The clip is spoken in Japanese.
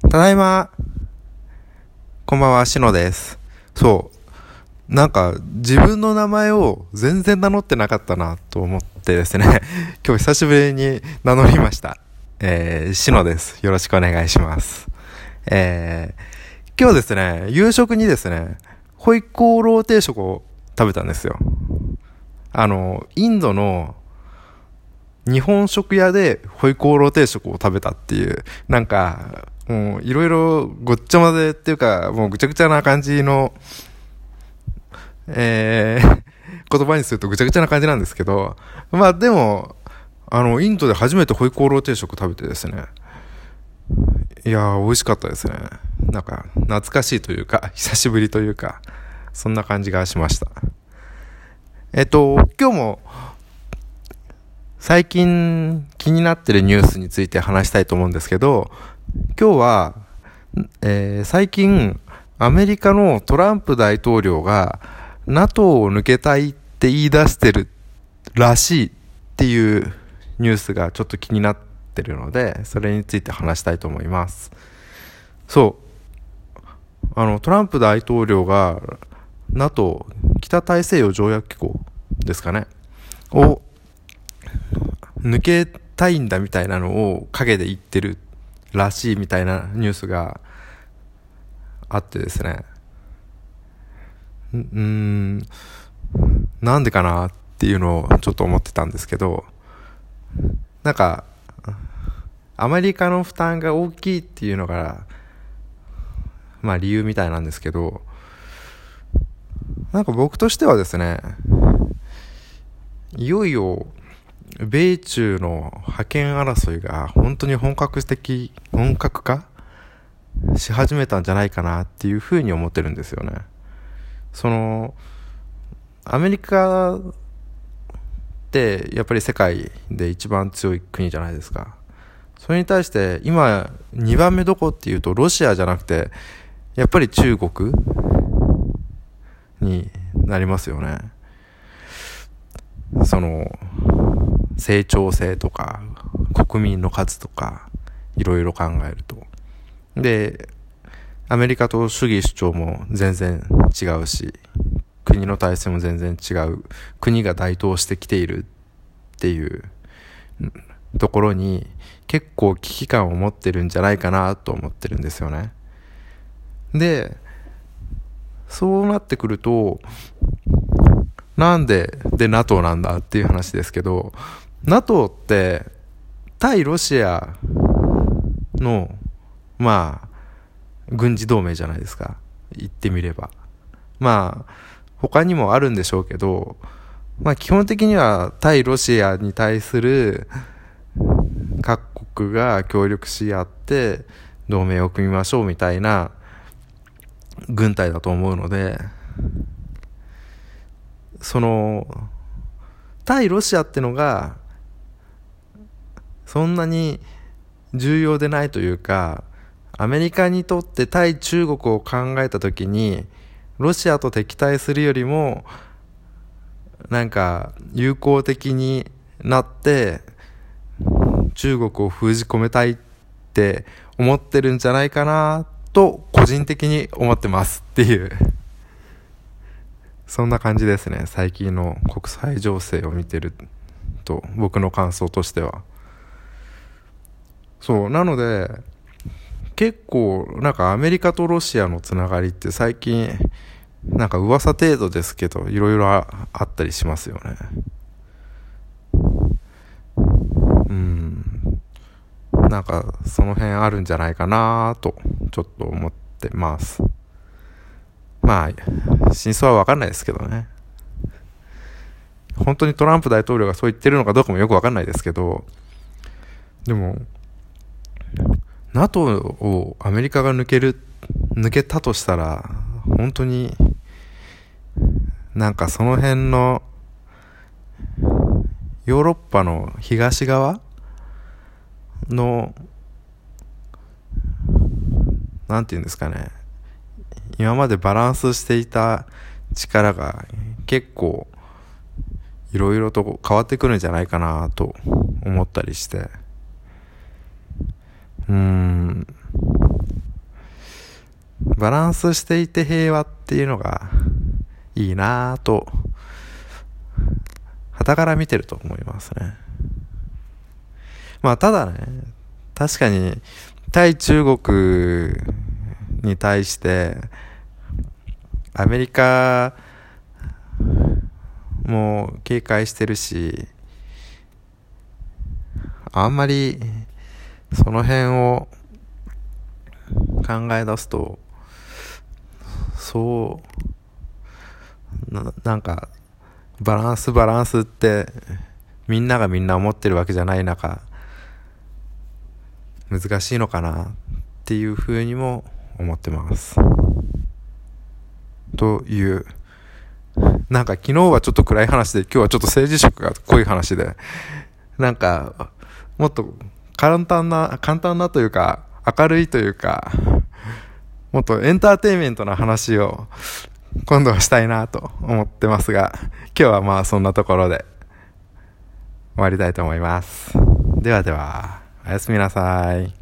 ただいま。こんばんは、しのです。そう。なんか、自分の名前を全然名乗ってなかったなと思ってですね、今日久しぶりに名乗りました。えー、しのです。よろしくお願いします。えー、今日ですね、夕食にですね、ホイコーロー定食を食べたんですよ。あの、インドの日本食屋でホイコーロー定食を食べたっていう、なんか、もういろいろごっちゃ混ぜっていうか、もうぐちゃぐちゃな感じの、えー、言葉にするとぐちゃぐちゃな感じなんですけど、まあでも、あの、インドで初めてホイコーロー定食食べてですね、いやー、美味しかったですね。なんか、懐かしいというか、久しぶりというか、そんな感じがしました。えっと、今日も、最近気になってるニュースについて話したいと思うんですけど、今日は、えー最近アメリカのトランプ大統領が NATO を抜けたいって言い出してるらしいっていうニュースがちょっと気になってるので、それについて話したいと思います。そう。あの、トランプ大統領が NATO 北大西洋条約機構ですかね。を抜けたいんだみたいなのを陰で言ってるらしいみたいなニュースがあってですね。うーん、なんでかなっていうのをちょっと思ってたんですけど、なんか、アメリカの負担が大きいっていうのが、まあ理由みたいなんですけど、なんか僕としてはですね、いよいよ米中の覇権争いが本当に本格的、本格化し始めたんじゃないかなっていうふうに思ってるんですよね。その、アメリカってやっぱり世界で一番強い国じゃないですか。それに対して今2番目どこっていうとロシアじゃなくてやっぱり中国になりますよね。その、成長性とか、国民の数とか、いろいろ考えると。で、アメリカと主義主張も全然違うし、国の体制も全然違う、国が台頭してきているっていうところに結構危機感を持ってるんじゃないかなと思ってるんですよね。で、そうなってくると、なんで、で NATO なんだっていう話ですけど、NATO って、対ロシアの、まあ、軍事同盟じゃないですか。言ってみれば。まあ、他にもあるんでしょうけど、まあ基本的には対ロシアに対する各国が協力し合って同盟を組みましょうみたいな軍隊だと思うので、その、対ロシアってのが、そんなに重要でないというか、アメリカにとって対中国を考えたときに、ロシアと敵対するよりも、なんか、友好的になって、中国を封じ込めたいって思ってるんじゃないかな、と、個人的に思ってますっていう。そんな感じですね。最近の国際情勢を見てると、僕の感想としては。そう、なので、結構、なんかアメリカとロシアのつながりって最近、なんか噂程度ですけど、いろいろあったりしますよね。うん。なんか、その辺あるんじゃないかなと、ちょっと思ってます。まあ、真相はわかんないですけどね。本当にトランプ大統領がそう言ってるのかどうかもよくわかんないですけど、でも、NATO をアメリカが抜ける、抜けたとしたら、本当に、なんかその辺の、ヨーロッパの東側？の、なんて言うんですかね。今までバランスしていた力が結構いろいろと変わってくるんじゃないかなと思ったりして。うん。バランスしていて平和っていうのがいいなぁと、旗から見てると思いますね。まあただね、確かに対中国に対してアメリカも警戒してるし、あんまりその辺を考え出すと、そうな、なんか、バランスバランスって、みんながみんな思ってるわけじゃない中、難しいのかなっていうふうにも思ってます。という、なんか昨日はちょっと暗い話で、今日はちょっと政治色が濃い話で、なんか、もっと簡単な、簡単なというか、明るいというか、もっとエンターテインメントな話を今度はしたいなと思ってますが、今日はまあそんなところで終わりたいと思います。ではでは、おやすみなさい。